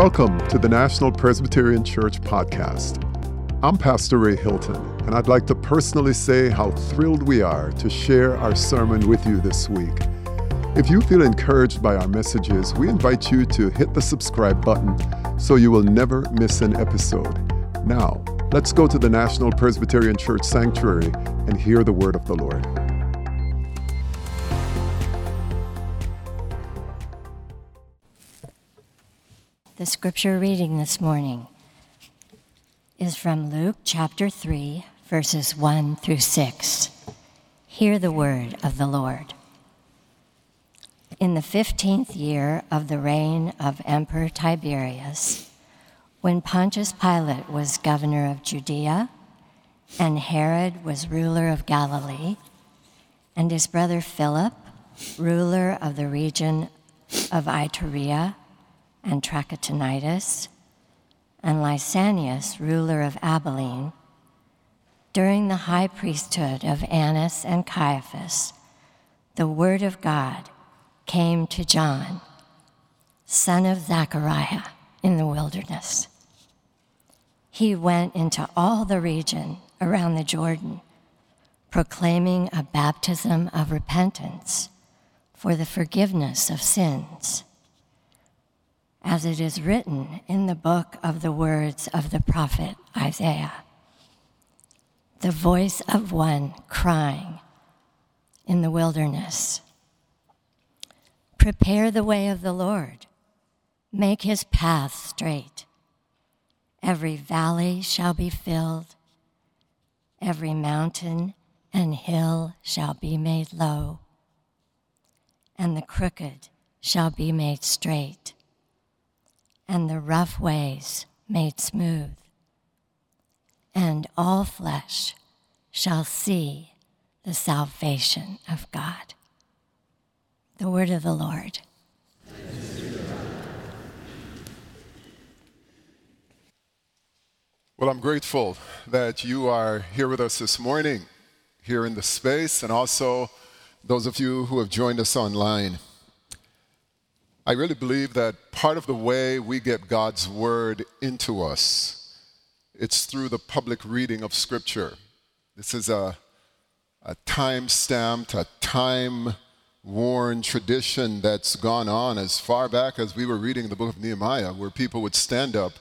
Welcome to the National Presbyterian Church podcast. I'm Pastor Ray Hilton, and I'd like to personally say how thrilled we are to share our sermon with you this week. If you feel encouraged by our messages, we invite you to hit the subscribe button so you will never miss an episode. Now, let's go to the National Presbyterian Church Sanctuary and hear the word of the Lord. The scripture reading this morning is from Luke chapter 3, verses 1 through 6. Hear the word of the Lord. In the fifteenth year of the reign of Emperor Tiberius, when Pontius Pilate was governor of Judea, and Herod was ruler of Galilee, and his brother Philip, ruler of the region of Iturea, and Trachonitis, and Lysanias, ruler of Abilene, during the high priesthood of Annas and Caiaphas, the word of God came to John, son of Zechariah, in the wilderness. He went into all the region around the Jordan, proclaiming a baptism of repentance for the forgiveness of sins as it is written in the book of the words of the prophet Isaiah. The voice of one crying in the wilderness. Prepare the way of the Lord, make his path straight. Every valley shall be filled, every mountain and hill shall be made low, and the crooked shall be made straight and the rough ways made smooth. And all flesh shall see the salvation of God. The word of the Lord. Well, I'm grateful that you are here with us this morning, here in the space, and also those of you who have joined us online. I really believe that part of the way we get God's word into us, it's through the public reading of Scripture. This is a, a time stamped, a time worn tradition that's gone on as far back as we were reading the book of Nehemiah, where people would stand up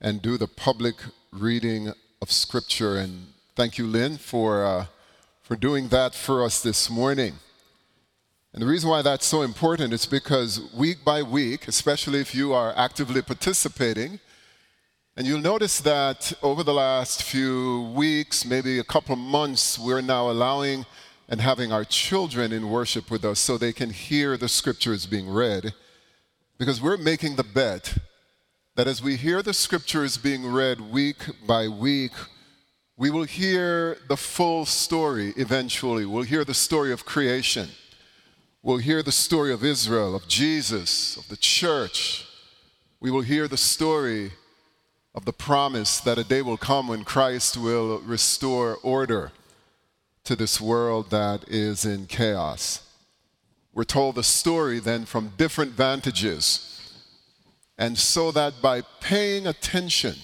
and do the public reading of Scripture. And thank you, Lynn, for, uh, for doing that for us this morning. And the reason why that's so important is because week by week, especially if you are actively participating, and you'll notice that over the last few weeks, maybe a couple of months, we're now allowing and having our children in worship with us so they can hear the scriptures being read. Because we're making the bet that as we hear the scriptures being read week by week, we will hear the full story eventually. We'll hear the story of creation We'll hear the story of Israel, of Jesus, of the church. We will hear the story of the promise that a day will come when Christ will restore order to this world that is in chaos. We're told the story then from different vantages. And so that by paying attention,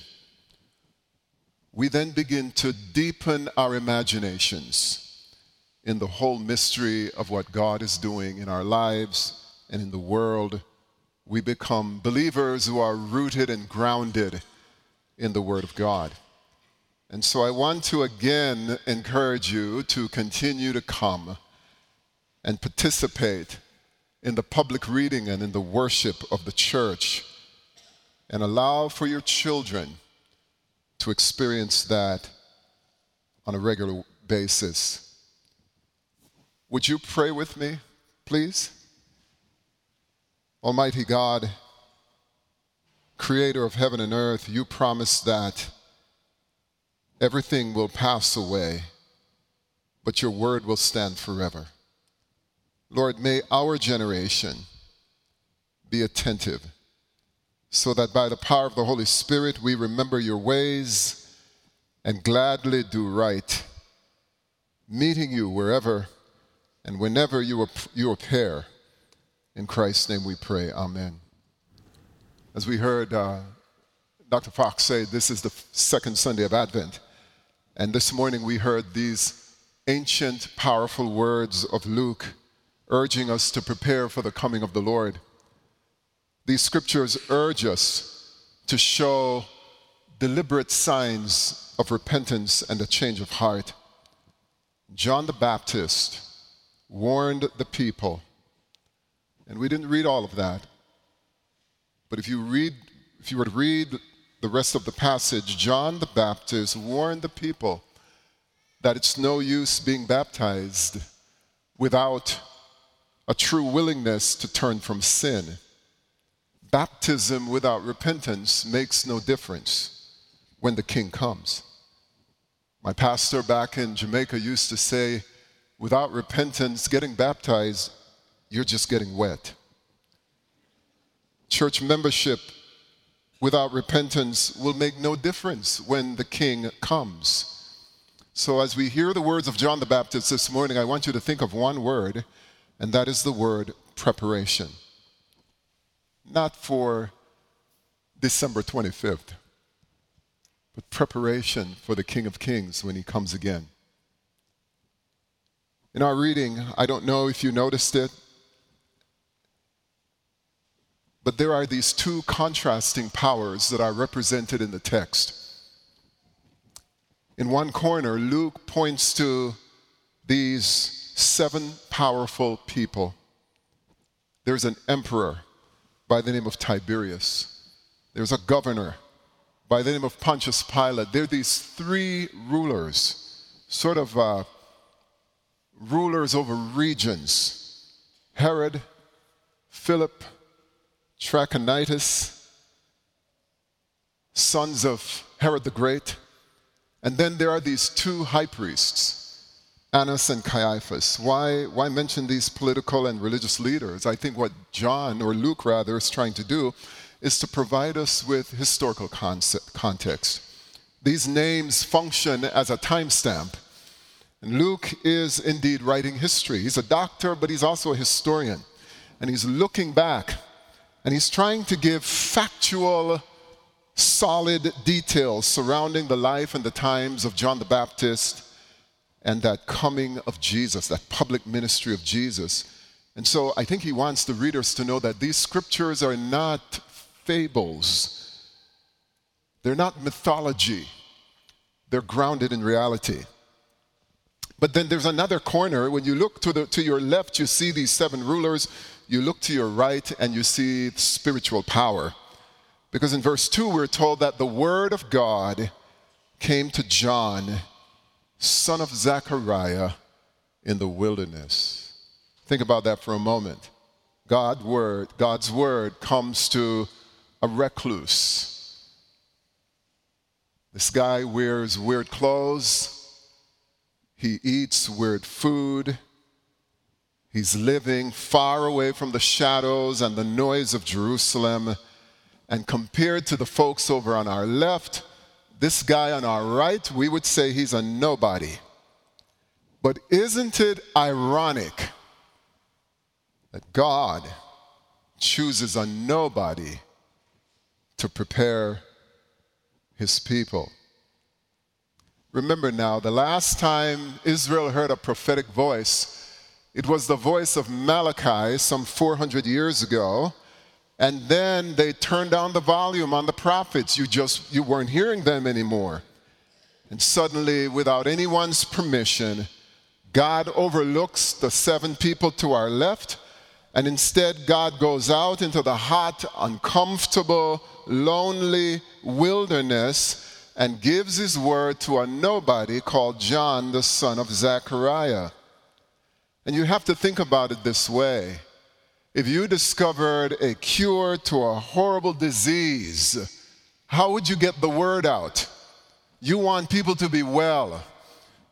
we then begin to deepen our imaginations in the whole mystery of what God is doing in our lives and in the world, we become believers who are rooted and grounded in the Word of God. And so I want to again encourage you to continue to come and participate in the public reading and in the worship of the church and allow for your children to experience that on a regular basis would you pray with me, please? Almighty God, creator of heaven and earth, you promise that everything will pass away, but your word will stand forever. Lord, may our generation be attentive so that by the power of the Holy Spirit we remember your ways and gladly do right, meeting you wherever and whenever you, you appear. In Christ's name we pray. Amen. As we heard uh, Dr. Fox say, this is the second Sunday of Advent. And this morning we heard these ancient, powerful words of Luke urging us to prepare for the coming of the Lord. These scriptures urge us to show deliberate signs of repentance and a change of heart. John the Baptist warned the people, and we didn't read all of that. But if you read, if you were to read the rest of the passage, John the Baptist warned the people that it's no use being baptized without a true willingness to turn from sin. Baptism without repentance makes no difference when the king comes. My pastor back in Jamaica used to say, without repentance, getting baptized, you're just getting wet. Church membership without repentance will make no difference when the king comes. So, as we hear the words of John the Baptist this morning, I want you to think of one word, and that is the word preparation. Not for December 25th, but preparation for the King of Kings when he comes again. In our reading, I don't know if you noticed it, but there are these two contrasting powers that are represented in the text. In one corner, Luke points to these seven powerful people. There's an emperor by the name of Tiberius, there's a governor by the name of Pontius Pilate. There are these three rulers, sort of uh, rulers over regions Herod, Philip, Trachonitis, sons of Herod the Great. And then there are these two high priests, Annas and Caiaphas. Why, why mention these political and religious leaders? I think what John, or Luke rather, is trying to do is to provide us with historical concept, context. These names function as a timestamp. And Luke is indeed writing history. He's a doctor, but he's also a historian. And he's looking back and he's trying to give factual solid details surrounding the life and the times of John the Baptist and that coming of Jesus, that public ministry of Jesus. And so I think he wants the readers to know that these scriptures are not fables, they're not mythology, they're grounded in reality. But then there's another corner. When you look to, the, to your left, you see these seven rulers. You look to your right, and you see spiritual power. Because in verse 2, we're told that the word of God came to John, son of Zechariah, in the wilderness. Think about that for a moment. God word, God's word comes to a recluse. This guy wears weird clothes. He eats weird food. He's living far away from the shadows and the noise of Jerusalem. And compared to the folks over on our left, this guy on our right, we would say he's a nobody. But isn't it ironic that God chooses a nobody to prepare his people? Remember now, the last time Israel heard a prophetic voice, it was the voice of Malachi some 400 years ago and then they turned down the volume on the prophets. You just you weren't hearing them anymore. And suddenly without anyone's permission god overlooks the seven people to our left and instead god goes out into the hot uncomfortable lonely wilderness and gives his word to a nobody called john the son of zechariah and you have to think about it this way if you discovered a cure to a horrible disease, how would you get the word out? You want people to be well.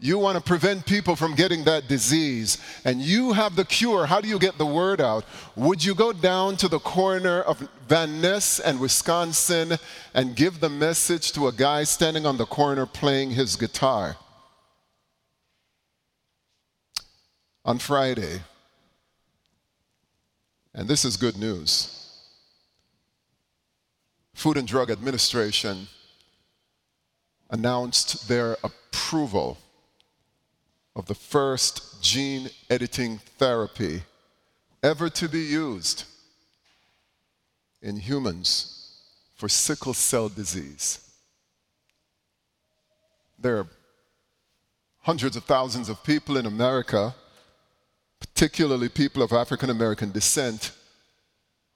You want to prevent people from getting that disease, and you have the cure. How do you get the word out? Would you go down to the corner of Van Ness and Wisconsin and give the message to a guy standing on the corner playing his guitar? On Friday, and this is good news. Food and Drug Administration announced their approval of the first gene editing therapy ever to be used in humans for sickle cell disease. There are hundreds of thousands of people in America, particularly people of African American descent,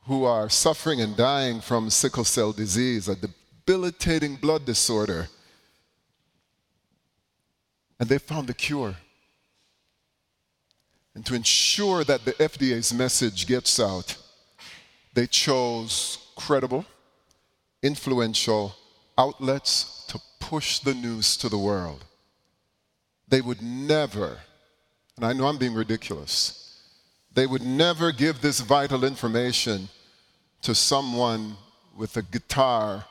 who are suffering and dying from sickle cell disease, a debilitating blood disorder. And they found the cure. And to ensure that the FDA's message gets out, they chose credible, influential outlets to push the news to the world. They would never, and I know I'm being ridiculous, they would never give this vital information to someone with a guitar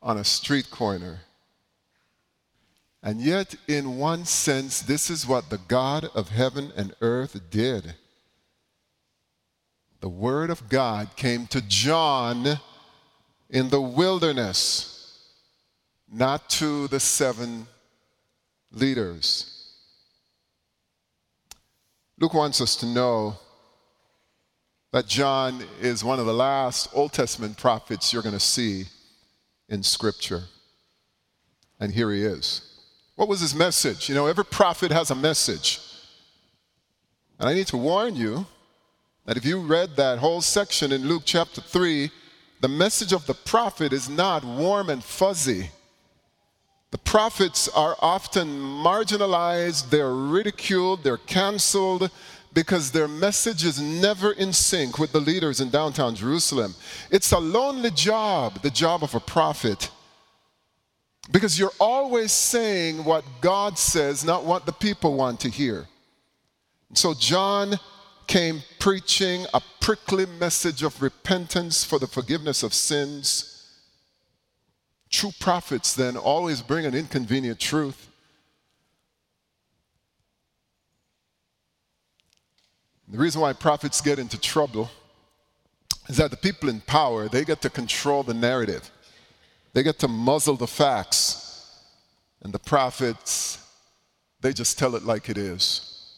on a street corner. And yet, in one sense, this is what the God of heaven and earth did. The Word of God came to John in the wilderness, not to the seven leaders. Luke wants us to know that John is one of the last Old Testament prophets you're going to see in Scripture. And here he is. What was his message? You know, every prophet has a message. And I need to warn you that if you read that whole section in Luke chapter 3, the message of the prophet is not warm and fuzzy. The prophets are often marginalized, they're ridiculed, they're canceled, because their message is never in sync with the leaders in downtown Jerusalem. It's a lonely job, the job of a prophet, because you're always saying what God says, not what the people want to hear. So John came preaching a prickly message of repentance for the forgiveness of sins. True prophets then always bring an inconvenient truth. The reason why prophets get into trouble is that the people in power, they get to control the narrative. They get to muzzle the facts. And the prophets, they just tell it like it is.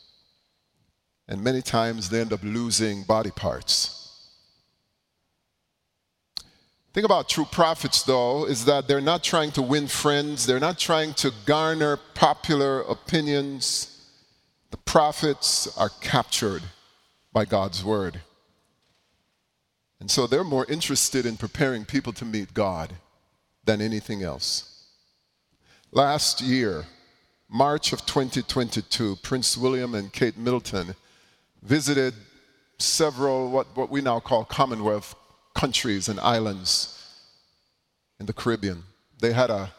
And many times they end up losing body parts. thing about true prophets, though, is that they're not trying to win friends, they're not trying to garner popular opinions. The prophets are captured by God's word. And so they're more interested in preparing people to meet God than anything else. Last year, March of 2022, Prince William and Kate Middleton visited several, what, what we now call Commonwealth countries and islands in the Caribbean. They had a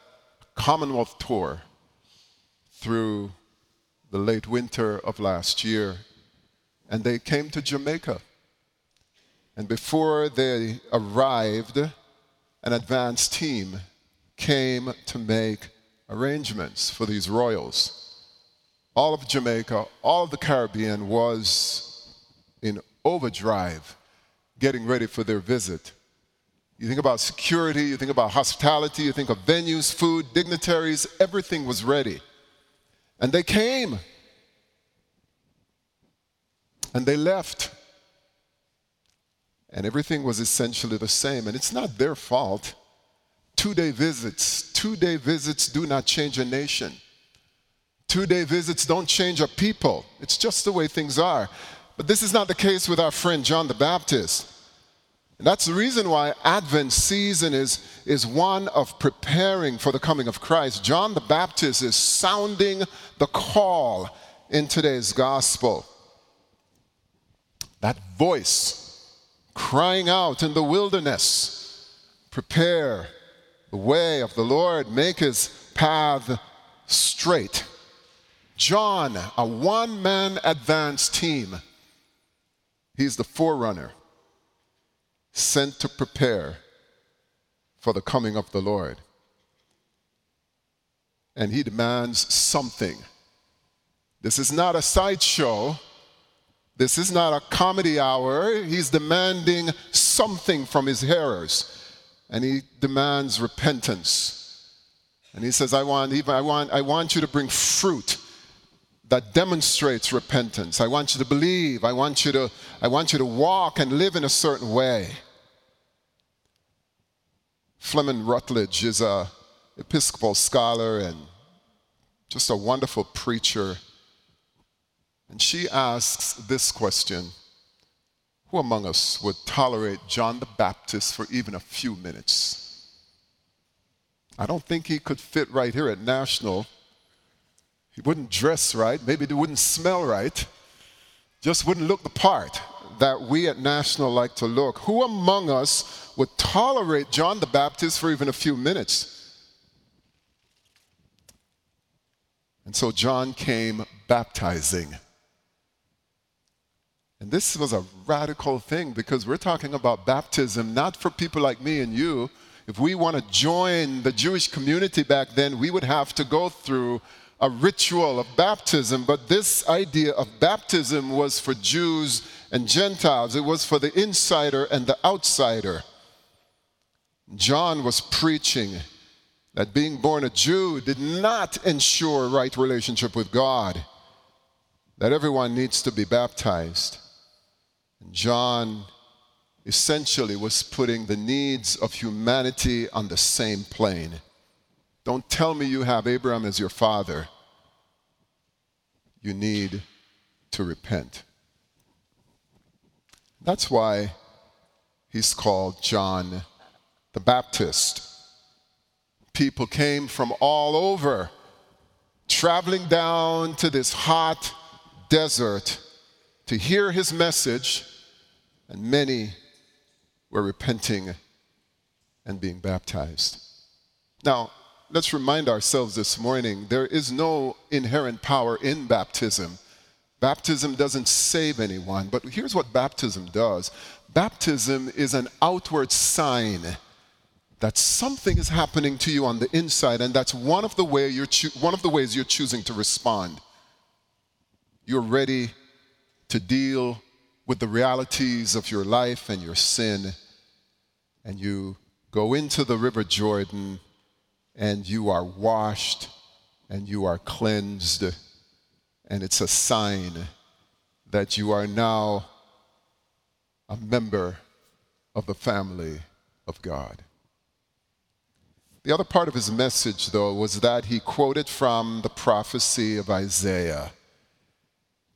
Commonwealth tour through the late winter of last year and they came to Jamaica. And before they arrived, an advance team came to make arrangements for these royals. All of Jamaica, all of the Caribbean was in overdrive getting ready for their visit. You think about security, you think about hospitality, you think of venues, food, dignitaries, everything was ready. And they came. And they left. And everything was essentially the same. And it's not their fault. Two day visits, two day visits do not change a nation. Two day visits don't change a people. It's just the way things are. But this is not the case with our friend John the Baptist. And that's the reason why Advent season is, is one of preparing for the coming of Christ. John the Baptist is sounding the call in today's gospel. That voice crying out in the wilderness, prepare the way of the Lord, make his path straight. John, a one man advance team, he's the forerunner sent to prepare for the coming of the Lord. And he demands something. This is not a sideshow. This is not a comedy hour. He's demanding something from his hearers. and he demands repentance. And he says, I want, I, want, I want you to bring fruit that demonstrates repentance. I want you to believe. I want you to, I want you to walk and live in a certain way. Fleming Rutledge is a Episcopal scholar and just a wonderful preacher. And she asks this question Who among us would tolerate John the Baptist for even a few minutes? I don't think he could fit right here at National. He wouldn't dress right, maybe he wouldn't smell right, just wouldn't look the part that we at National like to look. Who among us would tolerate John the Baptist for even a few minutes? And so John came baptizing. And this was a radical thing because we're talking about baptism not for people like me and you. If we want to join the Jewish community back then, we would have to go through a ritual of baptism. But this idea of baptism was for Jews and Gentiles, it was for the insider and the outsider. John was preaching that being born a Jew did not ensure right relationship with God, that everyone needs to be baptized. And John essentially was putting the needs of humanity on the same plane. Don't tell me you have Abraham as your father. You need to repent. That's why he's called John the Baptist people came from all over, traveling down to this hot desert to hear his message, and many were repenting and being baptized. Now, let's remind ourselves this morning there is no inherent power in baptism. Baptism doesn't save anyone, but here's what baptism does baptism is an outward sign that something is happening to you on the inside, and that's one of the, way you're cho- one of the ways you're choosing to respond. You're ready to deal with the realities of your life and your sin, and you go into the River Jordan, and you are washed, and you are cleansed, and it's a sign that you are now a member of the family of God. The other part of his message, though, was that he quoted from the prophecy of Isaiah.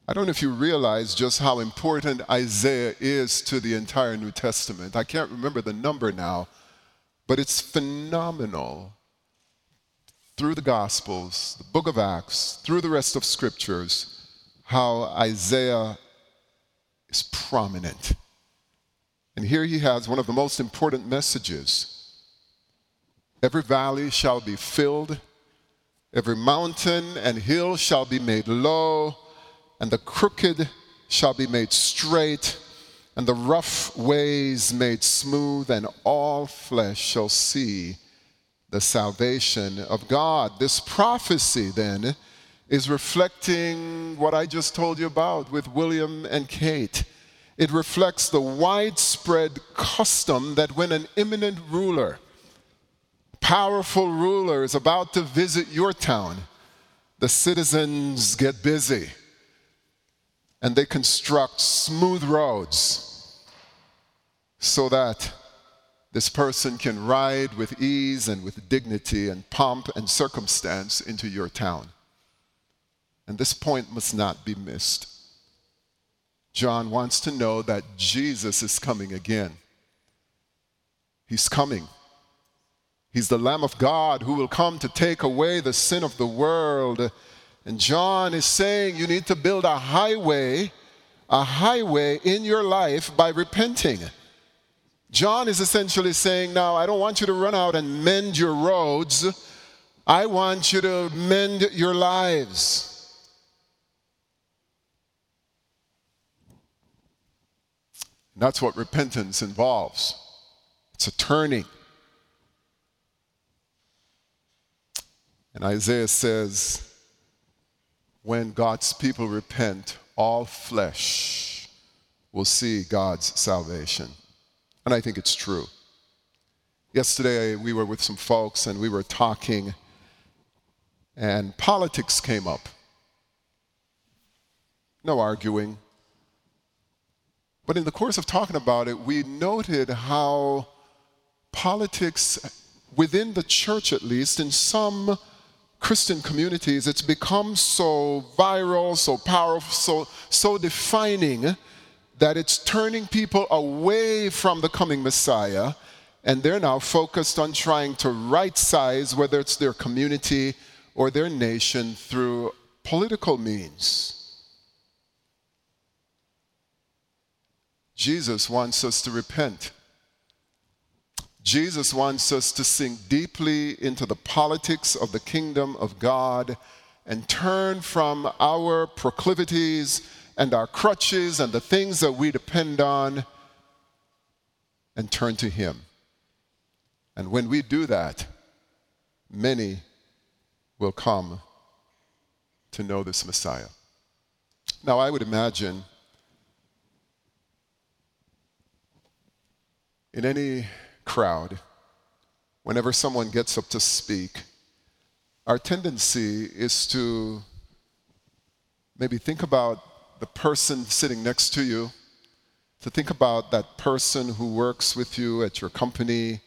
I don't know if you realize just how important Isaiah is to the entire New Testament. I can't remember the number now, but it's phenomenal. Through the Gospels, the book of Acts, through the rest of scriptures, how Isaiah is prominent. And here he has one of the most important messages Every valley shall be filled, every mountain and hill shall be made low, and the crooked shall be made straight, and the rough ways made smooth, and all flesh shall see the salvation of God. This prophecy then is reflecting what I just told you about with William and Kate. It reflects the widespread custom that when an imminent ruler powerful ruler is about to visit your town, the citizens get busy and they construct smooth roads so that this person can ride with ease and with dignity and pomp and circumstance into your town. And this point must not be missed. John wants to know that Jesus is coming again. He's coming. He's the Lamb of God who will come to take away the sin of the world. And John is saying you need to build a highway, a highway in your life by repenting. John is essentially saying, Now, I don't want you to run out and mend your roads. I want you to mend your lives. That's what repentance involves. It's a turning. And Isaiah says, when God's people repent, all flesh will see God's salvation. And I think it's true. Yesterday, we were with some folks and we were talking, and politics came up. No arguing. But in the course of talking about it, we noted how politics within the church, at least, in some Christian communities, it's become so viral, so powerful, so, so defining that it's turning people away from the coming Messiah, and they're now focused on trying to right size, whether it's their community or their nation, through political means. Jesus wants us to repent. Jesus wants us to sink deeply into the politics of the kingdom of God and turn from our proclivities and our crutches and the things that we depend on and turn to Him. And when we do that, many will come to know this Messiah. Now, I would imagine in any crowd, whenever someone gets up to speak, our tendency is to maybe think about the person sitting next to you, to think about that person who works with you at your company,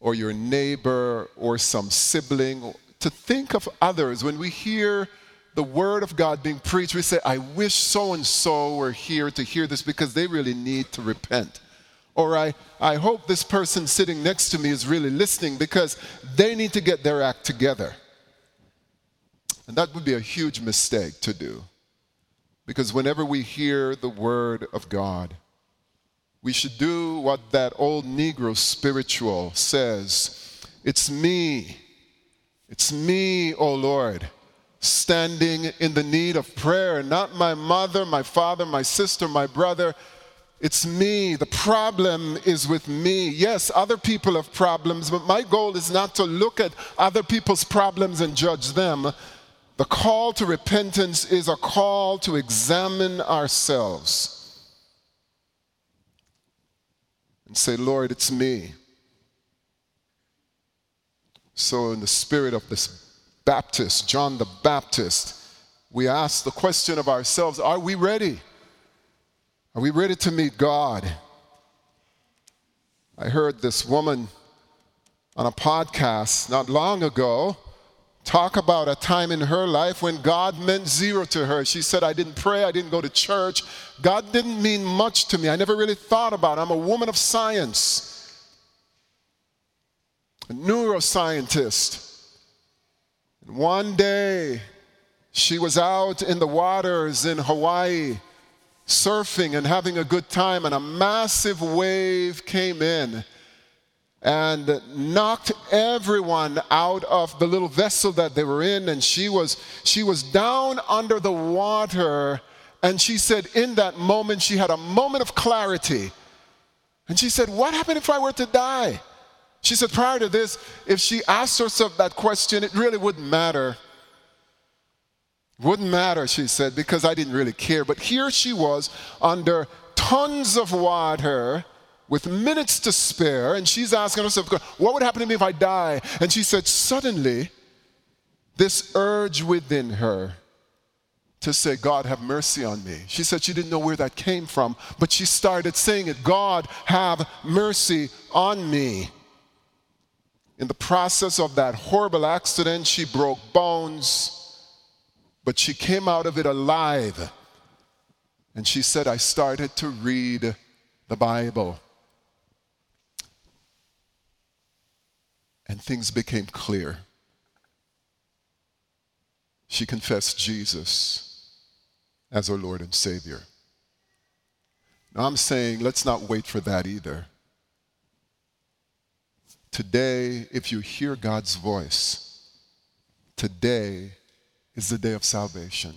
or your neighbor, or some sibling, to think of others. When we hear the word of God being preached, we say, I wish so and so were here to hear this because they really need to repent. Or I, I hope this person sitting next to me is really listening because they need to get their act together. And that would be a huge mistake to do. Because whenever we hear the word of God, we should do what that old Negro spiritual says It's me. It's me, O oh Lord, standing in the need of prayer, not my mother, my father, my sister, my brother. It's me. The problem is with me. Yes, other people have problems, but my goal is not to look at other people's problems and judge them. The call to repentance is a call to examine ourselves and say, Lord, it's me. So, in the spirit of this Baptist, John the Baptist, we ask the question of ourselves are we ready? Are we ready to meet God? I heard this woman on a podcast not long ago talk about a time in her life when God meant zero to her. She said, I didn't pray, I didn't go to church. God didn't mean much to me. I never really thought about it. I'm a woman of science, a neuroscientist. And one day, she was out in the waters in Hawaii surfing and having a good time, and a massive wave came in and knocked everyone out of the little vessel that they were in. And she was she was down under the water. And she said in that moment she had a moment of clarity. And she said what happened if i were to die? She said prior to this if she asked herself that question it really wouldn't matter wouldn't matter, she said, because I didn't really care. But here she was under tons of water with minutes to spare, and she's asking herself, What would happen to me if I die? And she said, Suddenly, this urge within her to say, God, have mercy on me. She said she didn't know where that came from, but she started saying it God, have mercy on me. In the process of that horrible accident, she broke bones but she came out of it alive. And she said, I started to read the Bible. And things became clear. She confessed Jesus as her Lord and Savior. Now I'm saying, let's not wait for that either. Today, if you hear God's voice, today is the day of salvation.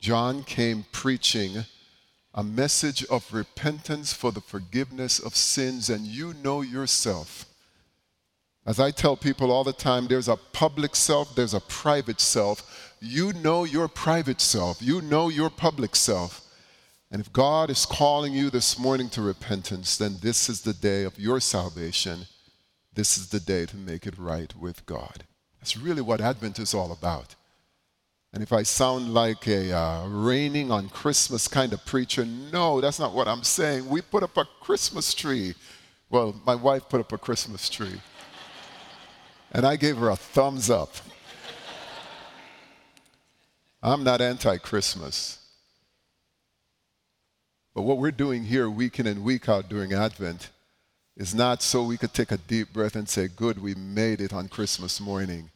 John came preaching a message of repentance for the forgiveness of sins, and you know yourself. As I tell people all the time, there's a public self, there's a private self. You know your private self, you know your public self. And if God is calling you this morning to repentance, then this is the day of your salvation this is the day to make it right with God. That's really what Advent is all about. And if I sound like a uh, raining on Christmas kind of preacher, no, that's not what I'm saying. We put up a Christmas tree. Well, my wife put up a Christmas tree. and I gave her a thumbs up. I'm not anti Christmas. But what we're doing here, week in and week out during Advent, is not so we could take a deep breath and say, Good, we made it on Christmas morning.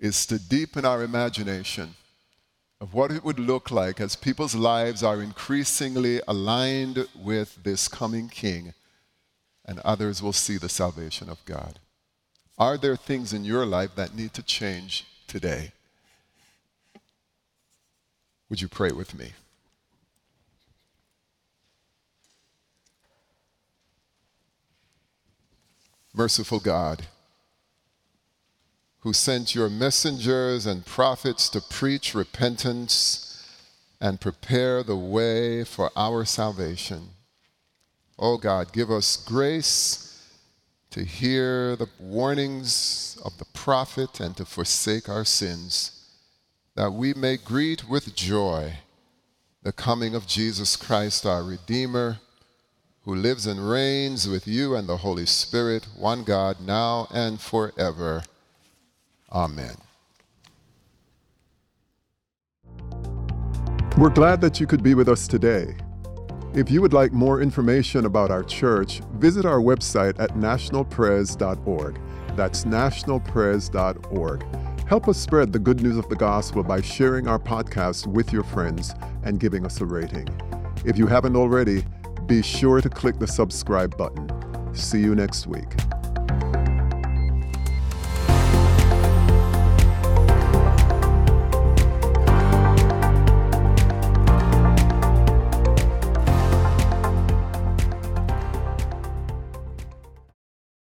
Is to deepen our imagination of what it would look like as people's lives are increasingly aligned with this coming King, and others will see the salvation of God. Are there things in your life that need to change today? Would you pray with me? Merciful God, who sent your messengers and prophets to preach repentance and prepare the way for our salvation. Oh God, give us grace to hear the warnings of the prophet and to forsake our sins that we may greet with joy the coming of Jesus Christ, our Redeemer, who lives and reigns with you and the Holy Spirit, one God, now and forever. Amen. We're glad that you could be with us today. If you would like more information about our church, visit our website at nationalpres.org. That's nationalpres.org. Help us spread the good news of the gospel by sharing our podcast with your friends and giving us a rating. If you haven't already, be sure to click the subscribe button. See you next week.